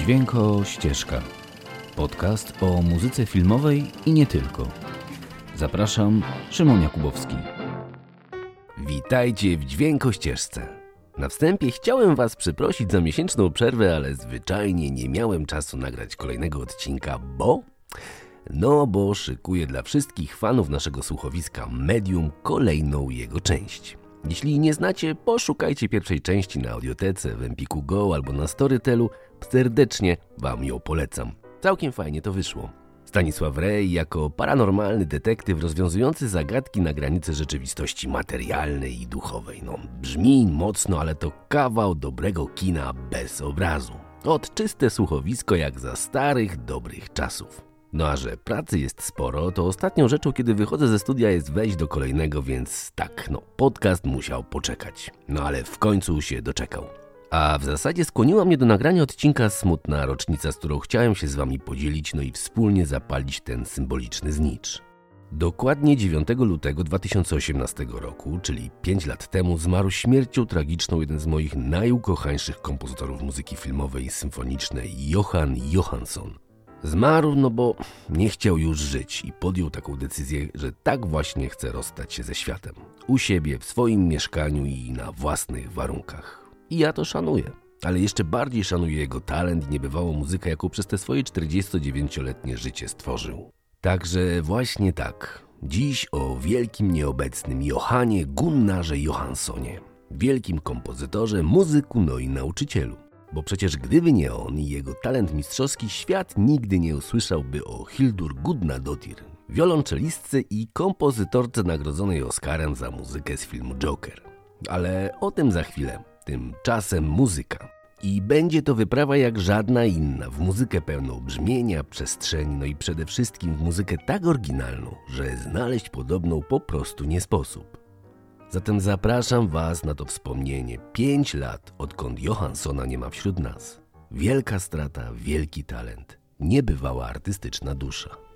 Dźwięko Ścieżka. Podcast o muzyce filmowej i nie tylko. Zapraszam, Szymon Jakubowski. Witajcie w Dźwięko Ścieżce. Na wstępie chciałem Was przeprosić za miesięczną przerwę, ale zwyczajnie nie miałem czasu nagrać kolejnego odcinka, bo... No, bo szykuję dla wszystkich fanów naszego słuchowiska Medium kolejną jego część. Jeśli nie znacie, poszukajcie pierwszej części na audiotece, w Empiku Go albo na Storytelu. Serdecznie Wam ją polecam. Całkiem fajnie to wyszło. Stanisław Rej jako paranormalny detektyw rozwiązujący zagadki na granicy rzeczywistości materialnej i duchowej. No, brzmi mocno, ale to kawał dobrego kina bez obrazu. Od czyste słuchowisko jak za starych, dobrych czasów. No a że pracy jest sporo, to ostatnią rzeczą, kiedy wychodzę ze studia jest wejść do kolejnego, więc tak, no, podcast musiał poczekać. No ale w końcu się doczekał. A w zasadzie skłoniła mnie do nagrania odcinka smutna rocznica, z którą chciałem się z wami podzielić, no i wspólnie zapalić ten symboliczny znicz. Dokładnie 9 lutego 2018 roku, czyli 5 lat temu, zmarł śmiercią tragiczną jeden z moich najukochańszych kompozytorów muzyki filmowej i symfonicznej, Johann Johansson. Zmarł, no bo nie chciał już żyć i podjął taką decyzję, że tak właśnie chce rozstać się ze światem. U siebie, w swoim mieszkaniu i na własnych warunkach. I ja to szanuję. Ale jeszcze bardziej szanuję jego talent i niebywałą muzykę, jaką przez te swoje 49-letnie życie stworzył. Także właśnie tak. Dziś o wielkim nieobecnym Johanie Gunnarze Johanssonie. Wielkim kompozytorze, muzyku, no i nauczycielu. Bo przecież gdyby nie on i jego talent mistrzowski, świat nigdy nie usłyszałby o Hildur Gudnadottir, wiolonczelistce i kompozytorce nagrodzonej Oscarem za muzykę z filmu Joker. Ale o tym za chwilę. Tymczasem muzyka. I będzie to wyprawa jak żadna inna, w muzykę pełną brzmienia, przestrzeni, no i przede wszystkim w muzykę tak oryginalną, że znaleźć podobną po prostu nie sposób. Zatem zapraszam Was na to wspomnienie. Pięć lat, odkąd Johanssona nie ma wśród nas. Wielka strata, wielki talent, niebywała artystyczna dusza.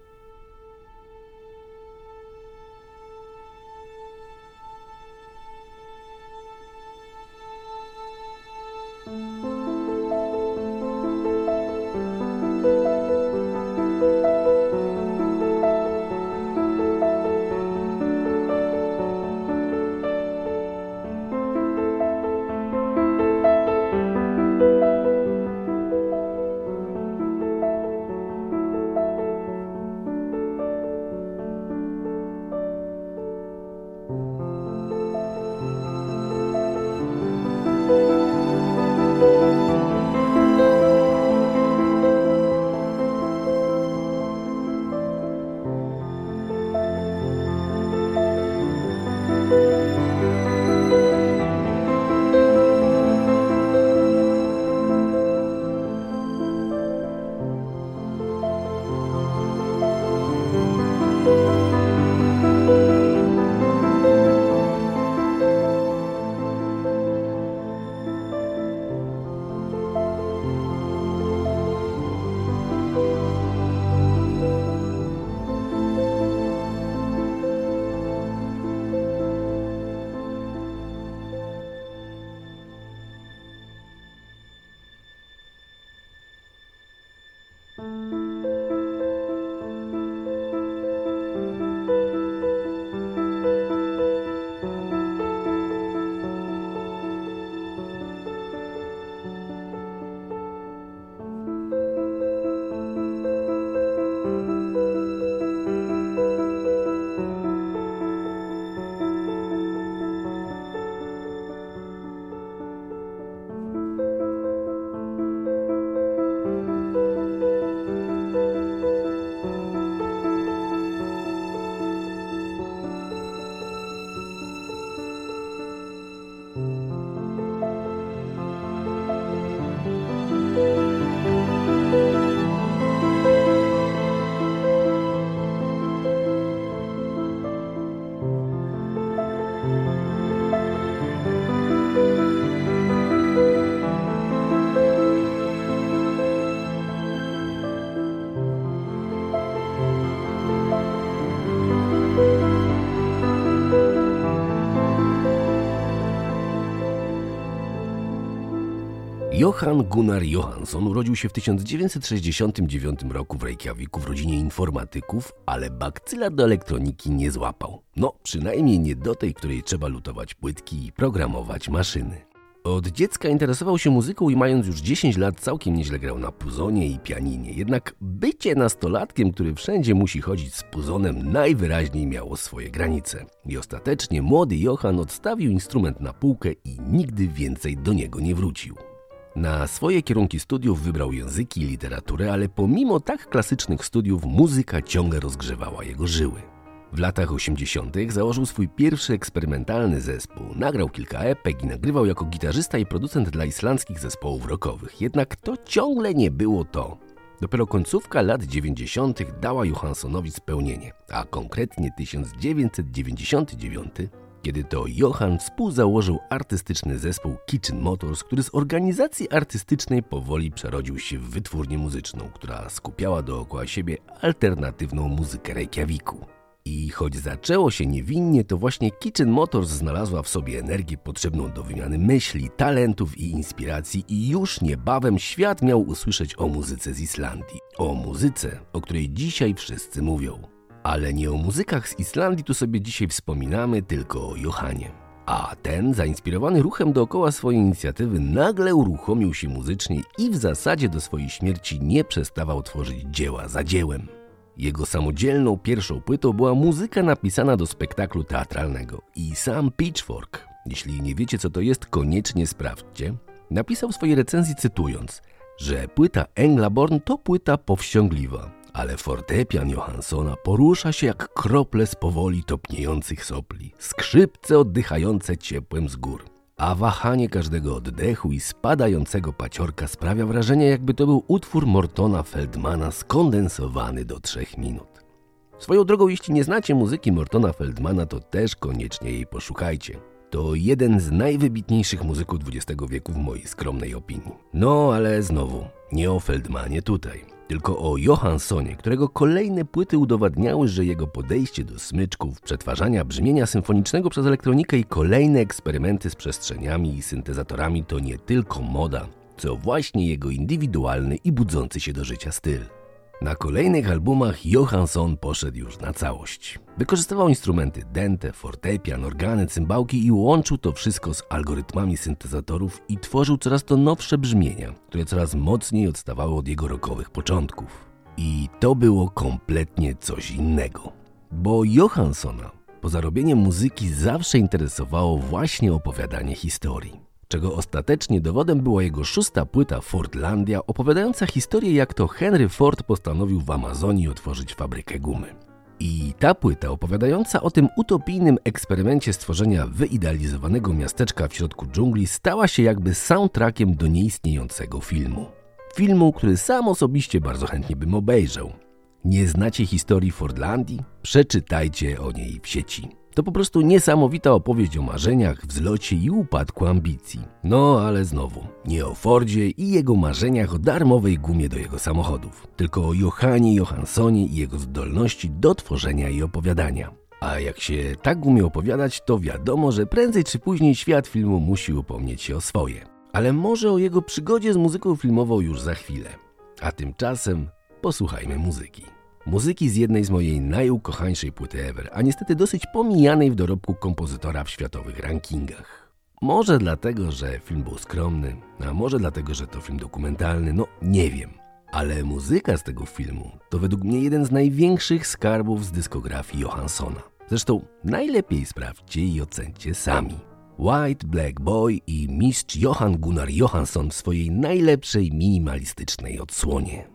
Johann Gunnar Johansson urodził się w 1969 roku w Reykjaviku w rodzinie informatyków, ale bakcyla do elektroniki nie złapał. No, przynajmniej nie do tej, której trzeba lutować płytki i programować maszyny. Od dziecka interesował się muzyką i mając już 10 lat całkiem nieźle grał na puzonie i pianinie. Jednak bycie nastolatkiem, który wszędzie musi chodzić z puzonem, najwyraźniej miało swoje granice. I ostatecznie młody Johann odstawił instrument na półkę i nigdy więcej do niego nie wrócił. Na swoje kierunki studiów wybrał języki i literaturę, ale pomimo tak klasycznych studiów muzyka ciągle rozgrzewała jego żyły. W latach 80. założył swój pierwszy eksperymentalny zespół, nagrał kilka epek i nagrywał jako gitarzysta i producent dla islandzkich zespołów rockowych. Jednak to ciągle nie było to. Dopiero końcówka lat 90. dała Johanssonowi spełnienie, a konkretnie 1999 kiedy to Johan współzałożył artystyczny zespół Kitchen Motors, który z organizacji artystycznej powoli przerodził się w wytwórnię muzyczną, która skupiała dookoła siebie alternatywną muzykę Reykjaviku. I choć zaczęło się niewinnie, to właśnie Kitchen Motors znalazła w sobie energię potrzebną do wymiany myśli, talentów i inspiracji i już niebawem świat miał usłyszeć o muzyce z Islandii. O muzyce, o której dzisiaj wszyscy mówią. Ale nie o muzykach z Islandii tu sobie dzisiaj wspominamy, tylko o Johanie. A ten, zainspirowany ruchem dookoła swojej inicjatywy, nagle uruchomił się muzycznie i w zasadzie do swojej śmierci nie przestawał tworzyć dzieła za dziełem. Jego samodzielną pierwszą płytą była muzyka napisana do spektaklu teatralnego i sam Pitchfork, jeśli nie wiecie co to jest, koniecznie sprawdźcie, napisał w swojej recenzji cytując, że płyta Englaborn to płyta powściągliwa, ale fortepian Johanssona porusza się jak krople z powoli topniejących sopli, skrzypce oddychające ciepłem z gór. A wahanie każdego oddechu i spadającego paciorka sprawia wrażenie, jakby to był utwór Mortona Feldmana skondensowany do trzech minut. Swoją drogą, jeśli nie znacie muzyki Mortona Feldmana, to też koniecznie jej poszukajcie. To jeden z najwybitniejszych muzyków XX wieku w mojej skromnej opinii. No ale znowu, nie o Feldmanie tutaj tylko o Johanssonie, którego kolejne płyty udowadniały, że jego podejście do smyczków, przetwarzania brzmienia symfonicznego przez elektronikę i kolejne eksperymenty z przestrzeniami i syntezatorami to nie tylko moda, co właśnie jego indywidualny i budzący się do życia styl. Na kolejnych albumach Johansson poszedł już na całość. Wykorzystywał instrumenty dente, fortepian, organy, cymbałki i łączył to wszystko z algorytmami syntezatorów i tworzył coraz to nowsze brzmienia, które coraz mocniej odstawały od jego rokowych początków. I to było kompletnie coś innego. Bo Johanssona poza robieniem muzyki zawsze interesowało właśnie opowiadanie historii czego ostatecznie dowodem była jego szósta płyta Fordlandia, opowiadająca historię jak to Henry Ford postanowił w Amazonii otworzyć fabrykę gumy. I ta płyta opowiadająca o tym utopijnym eksperymencie stworzenia wyidealizowanego miasteczka w środku dżungli stała się jakby soundtrackiem do nieistniejącego filmu. Filmu, który sam osobiście bardzo chętnie bym obejrzał. Nie znacie historii Fordlandii? Przeczytajcie o niej w sieci. To po prostu niesamowita opowieść o marzeniach, wzlocie i upadku ambicji. No ale znowu, nie o Fordzie i jego marzeniach o darmowej gumie do jego samochodów, tylko o Johanie Johanssonie i jego zdolności do tworzenia i opowiadania. A jak się tak umie opowiadać, to wiadomo, że prędzej czy później świat filmu musi upomnieć się o swoje. Ale może o jego przygodzie z muzyką filmową już za chwilę. A tymczasem posłuchajmy muzyki. Muzyki z jednej z mojej najukochańszej płyty ever, a niestety dosyć pomijanej w dorobku kompozytora w światowych rankingach. Może dlatego, że film był skromny, a może dlatego, że to film dokumentalny, no nie wiem. Ale muzyka z tego filmu to według mnie jeden z największych skarbów z dyskografii Johanssona. Zresztą najlepiej sprawdźcie i ocencie sami. White Black Boy i mistrz Johann Gunnar Johansson w swojej najlepszej minimalistycznej odsłonie.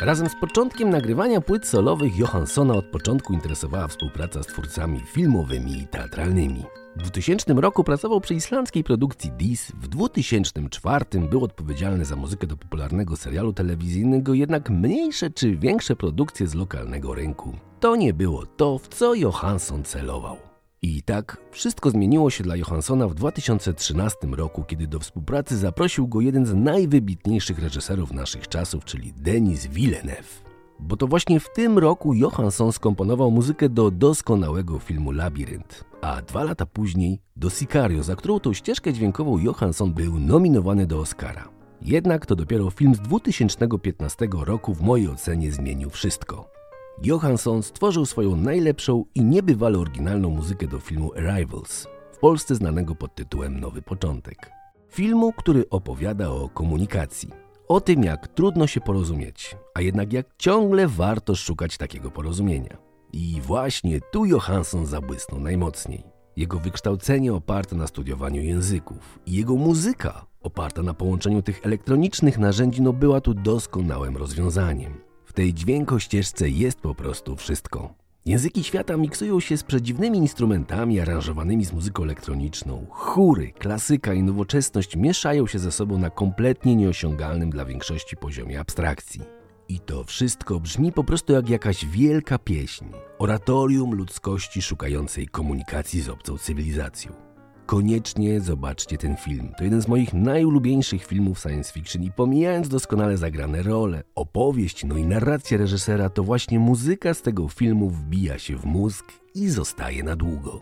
Razem z początkiem nagrywania płyt solowych Johanssona od początku interesowała współpraca z twórcami filmowymi i teatralnymi. W 2000 roku pracował przy islandzkiej produkcji Dis, w 2004 był odpowiedzialny za muzykę do popularnego serialu telewizyjnego, jednak mniejsze czy większe produkcje z lokalnego rynku. To nie było to, w co Johansson celował. I tak wszystko zmieniło się dla Johanssona w 2013 roku, kiedy do współpracy zaprosił go jeden z najwybitniejszych reżyserów naszych czasów, czyli Denis Villeneuve. Bo to właśnie w tym roku Johansson skomponował muzykę do doskonałego filmu Labirynt, a dwa lata później do Sicario, za którą tą ścieżkę dźwiękową Johansson był nominowany do Oscara. Jednak to dopiero film z 2015 roku w mojej ocenie zmienił wszystko. Johansson stworzył swoją najlepszą i niebywale oryginalną muzykę do filmu Arrivals, w Polsce znanego pod tytułem Nowy Początek. Filmu, który opowiada o komunikacji, o tym jak trudno się porozumieć, a jednak jak ciągle warto szukać takiego porozumienia. I właśnie tu Johansson zabłysnął najmocniej. Jego wykształcenie oparte na studiowaniu języków i jego muzyka oparta na połączeniu tych elektronicznych narzędzi no była tu doskonałym rozwiązaniem. W tej dźwiękościeżce jest po prostu wszystko. Języki świata miksują się z przedziwnymi instrumentami aranżowanymi z muzyką elektroniczną. Chóry, klasyka i nowoczesność mieszają się ze sobą na kompletnie nieosiągalnym dla większości poziomie abstrakcji. I to wszystko brzmi po prostu jak jakaś wielka pieśń, oratorium ludzkości szukającej komunikacji z obcą cywilizacją. Koniecznie zobaczcie ten film. To jeden z moich najulubieńszych filmów science fiction i pomijając doskonale zagrane role, opowieść, no i narrację reżysera, to właśnie muzyka z tego filmu wbija się w mózg i zostaje na długo.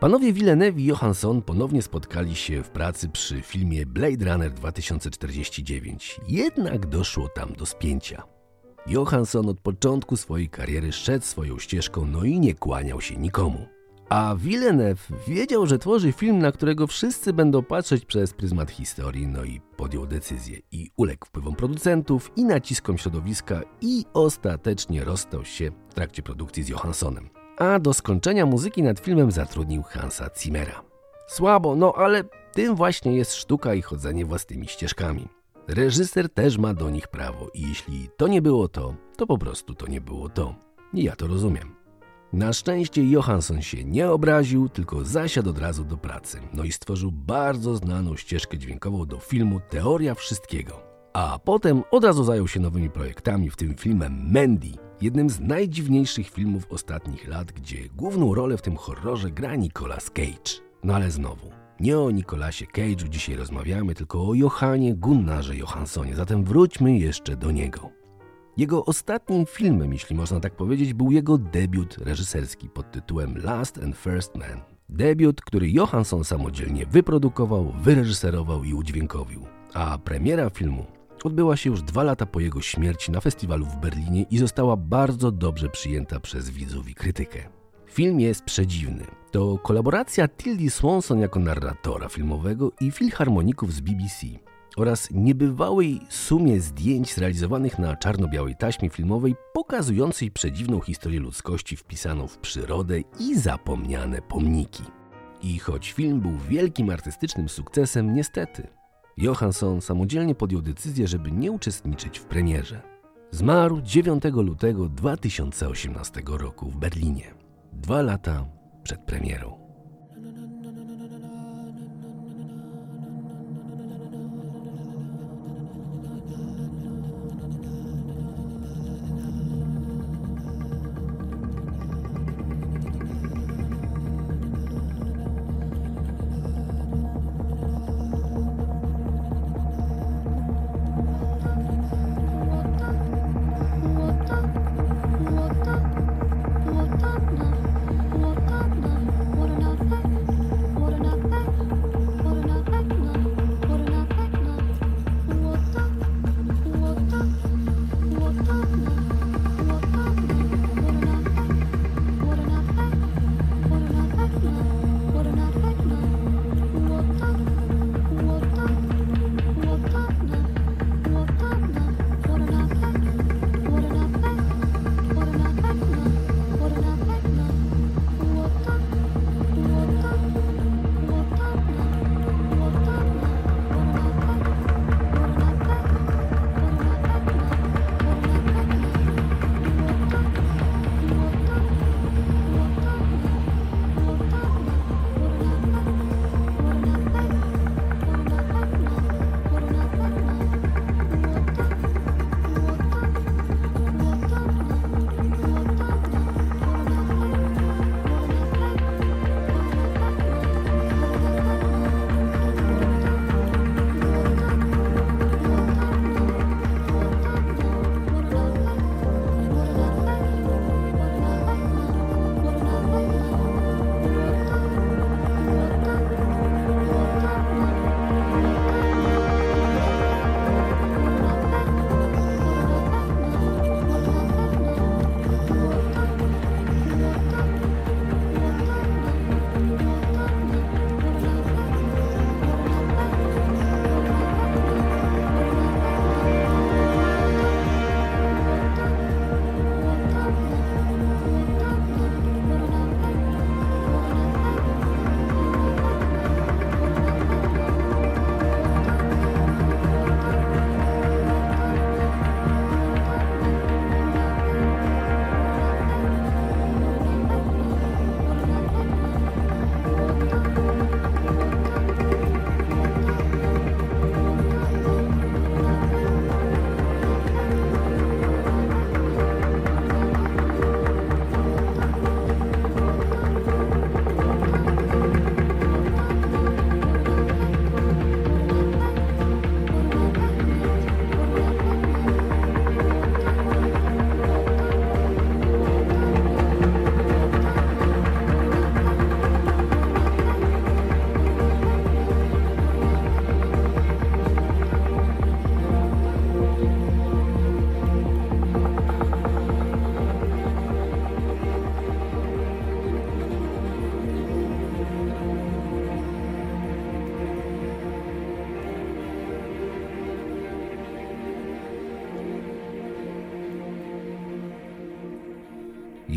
Panowie Villeneuve i Johansson ponownie spotkali się w pracy przy filmie Blade Runner 2049, jednak doszło tam do spięcia. Johansson od początku swojej kariery szedł swoją ścieżką, no i nie kłaniał się nikomu. A Villeneuve wiedział, że tworzy film, na którego wszyscy będą patrzeć przez pryzmat historii, no i podjął decyzję i uległ wpływom producentów i naciskom środowiska i ostatecznie rozstał się w trakcie produkcji z Johanssonem. A do skończenia muzyki nad filmem zatrudnił Hansa Zimmera. Słabo, no ale tym właśnie jest sztuka i chodzenie własnymi ścieżkami. Reżyser też ma do nich prawo i jeśli to nie było to, to po prostu to nie było to. I ja to rozumiem. Na szczęście Johansson się nie obraził, tylko zasiadł od razu do pracy. No i stworzył bardzo znaną ścieżkę dźwiękową do filmu Teoria Wszystkiego. A potem od razu zajął się nowymi projektami, w tym filmem Mandy, jednym z najdziwniejszych filmów ostatnich lat, gdzie główną rolę w tym horrorze gra Nicolas Cage. No ale znowu, nie o Nicolasie Cage'u dzisiaj rozmawiamy, tylko o Johanie Gunnarze Johanssonie, zatem wróćmy jeszcze do niego. Jego ostatnim filmem, jeśli można tak powiedzieć, był jego debiut reżyserski pod tytułem Last and First Man. Debiut, który Johansson samodzielnie wyprodukował, wyreżyserował i udźwiękowił. A premiera filmu odbyła się już dwa lata po jego śmierci na festiwalu w Berlinie i została bardzo dobrze przyjęta przez widzów i krytykę. Film jest przedziwny. To kolaboracja Tildy Swanson jako narratora filmowego i filharmoników z BBC. Oraz niebywałej sumie zdjęć zrealizowanych na czarno-białej taśmie filmowej pokazującej przedziwną historię ludzkości wpisaną w przyrodę i zapomniane pomniki. I choć film był wielkim artystycznym sukcesem, niestety, Johansson samodzielnie podjął decyzję, żeby nie uczestniczyć w premierze. Zmarł 9 lutego 2018 roku w Berlinie, dwa lata przed premierą.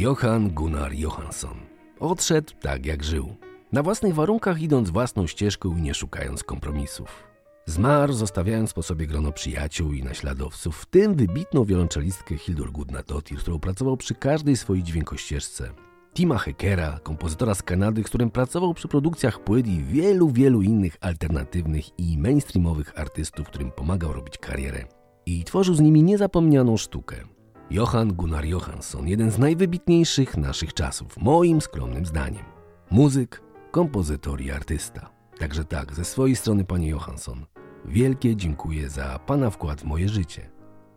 Johann Gunnar Johansson. Odszedł tak jak żył. Na własnych warunkach idąc własną ścieżką i nie szukając kompromisów. Zmarł, zostawiając po sobie grono przyjaciół i naśladowców, w tym wybitną wiolonczelistkę Hildur Gudnadottir, którą pracował przy każdej swojej dźwiękościeżce. Tima Heckera, kompozytora z Kanady, z którym pracował przy produkcjach płyt i wielu, wielu innych alternatywnych i mainstreamowych artystów, którym pomagał robić karierę. I tworzył z nimi niezapomnianą sztukę. Johann Gunnar Johansson, jeden z najwybitniejszych naszych czasów, moim skromnym zdaniem. Muzyk, kompozytor i artysta. Także tak, ze swojej strony, panie Johansson, wielkie dziękuję za pana wkład w moje życie.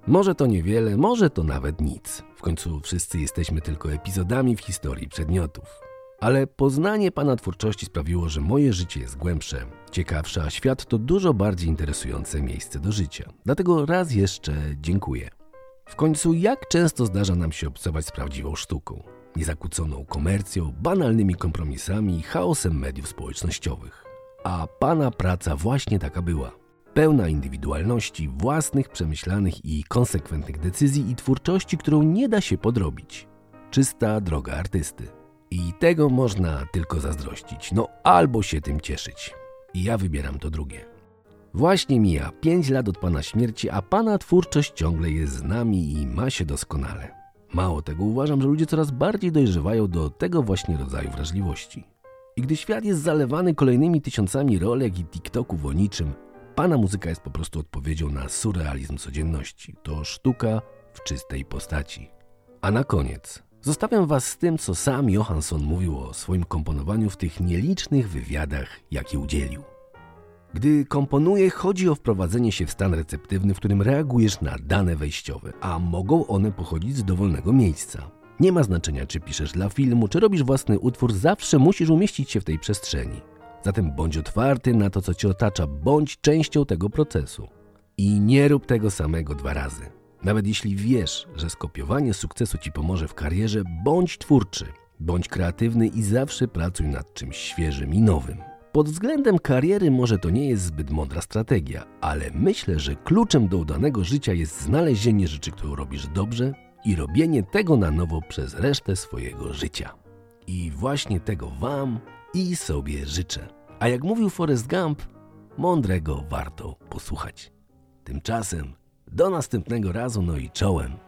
Może to niewiele, może to nawet nic. W końcu wszyscy jesteśmy tylko epizodami w historii przedmiotów. Ale poznanie pana twórczości sprawiło, że moje życie jest głębsze, ciekawsze, a świat to dużo bardziej interesujące miejsce do życia. Dlatego raz jeszcze dziękuję. W końcu, jak często zdarza nam się obcować z prawdziwą sztuką, niezakłóconą komercją, banalnymi kompromisami i chaosem mediów społecznościowych. A pana praca właśnie taka była. pełna indywidualności, własnych, przemyślanych i konsekwentnych decyzji i twórczości, którą nie da się podrobić. Czysta droga artysty. I tego można tylko zazdrościć, no albo się tym cieszyć. I ja wybieram to drugie. Właśnie mija 5 lat od Pana śmierci, a Pana twórczość ciągle jest z nami i ma się doskonale. Mało tego, uważam, że ludzie coraz bardziej dojrzewają do tego właśnie rodzaju wrażliwości. I gdy świat jest zalewany kolejnymi tysiącami rolek i TikToków o niczym, Pana muzyka jest po prostu odpowiedzią na surrealizm codzienności. To sztuka w czystej postaci. A na koniec zostawiam Was z tym, co sam Johansson mówił o swoim komponowaniu w tych nielicznych wywiadach, jakie udzielił. Gdy komponuję, chodzi o wprowadzenie się w stan receptywny, w którym reagujesz na dane wejściowe, a mogą one pochodzić z dowolnego miejsca. Nie ma znaczenia, czy piszesz dla filmu, czy robisz własny utwór, zawsze musisz umieścić się w tej przestrzeni. Zatem bądź otwarty na to, co cię otacza, bądź częścią tego procesu. I nie rób tego samego dwa razy. Nawet jeśli wiesz, że skopiowanie sukcesu ci pomoże w karierze, bądź twórczy, bądź kreatywny i zawsze pracuj nad czymś świeżym i nowym. Pod względem kariery może to nie jest zbyt mądra strategia, ale myślę, że kluczem do udanego życia jest znalezienie rzeczy, którą robisz dobrze i robienie tego na nowo przez resztę swojego życia. I właśnie tego Wam i sobie życzę. A jak mówił Forrest Gump, mądrego warto posłuchać. Tymczasem do następnego razu, no i czołem.